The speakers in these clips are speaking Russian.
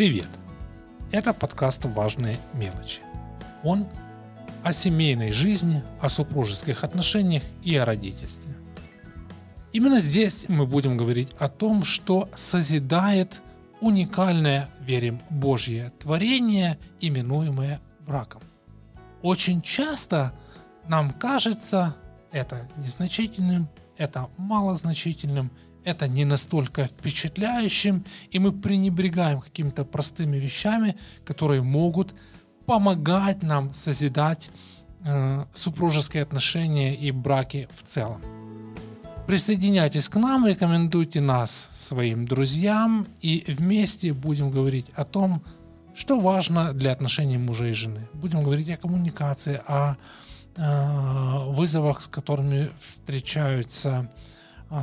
Привет! Это подкаст «Важные мелочи». Он о семейной жизни, о супружеских отношениях и о родительстве. Именно здесь мы будем говорить о том, что созидает уникальное, верим, Божье творение, именуемое браком. Очень часто нам кажется это незначительным, это малозначительным, это не настолько впечатляющим, и мы пренебрегаем какими-то простыми вещами, которые могут помогать нам созидать э, супружеские отношения и браки в целом. Присоединяйтесь к нам, рекомендуйте нас своим друзьям и вместе будем говорить о том, что важно для отношений мужа и жены. Будем говорить о коммуникации, о э, вызовах, с которыми встречаются э,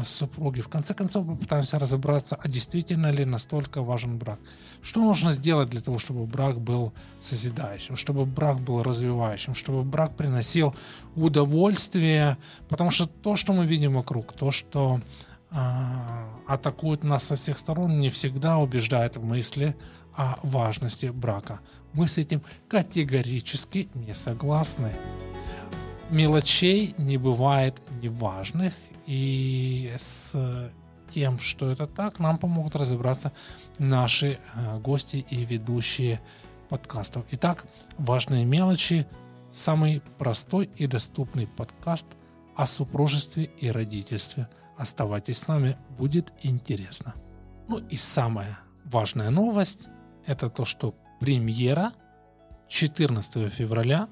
супруги. В конце концов, попытаемся разобраться, а действительно ли настолько важен брак. Что нужно сделать для того, чтобы брак был созидающим, чтобы брак был развивающим, чтобы брак приносил удовольствие. Потому что то, что мы видим вокруг, то, что э, атакует нас со всех сторон, не всегда убеждает в мысли о важности брака. Мы с этим категорически не согласны. Мелочей не бывает неважных, и с тем, что это так, нам помогут разобраться наши э, гости и ведущие подкастов. Итак, важные мелочи. Самый простой и доступный подкаст о супружестве и родительстве. Оставайтесь с нами, будет интересно. Ну и самая важная новость это то, что премьера 14 февраля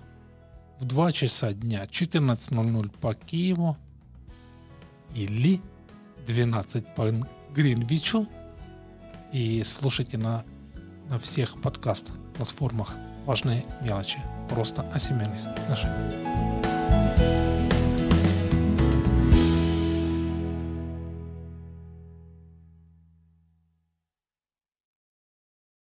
в 2 часа дня 14.00 по Киеву или 12 по Гринвичу. И слушайте на, на всех подкаст-платформах важные мелочи. Просто о семейных отношениях.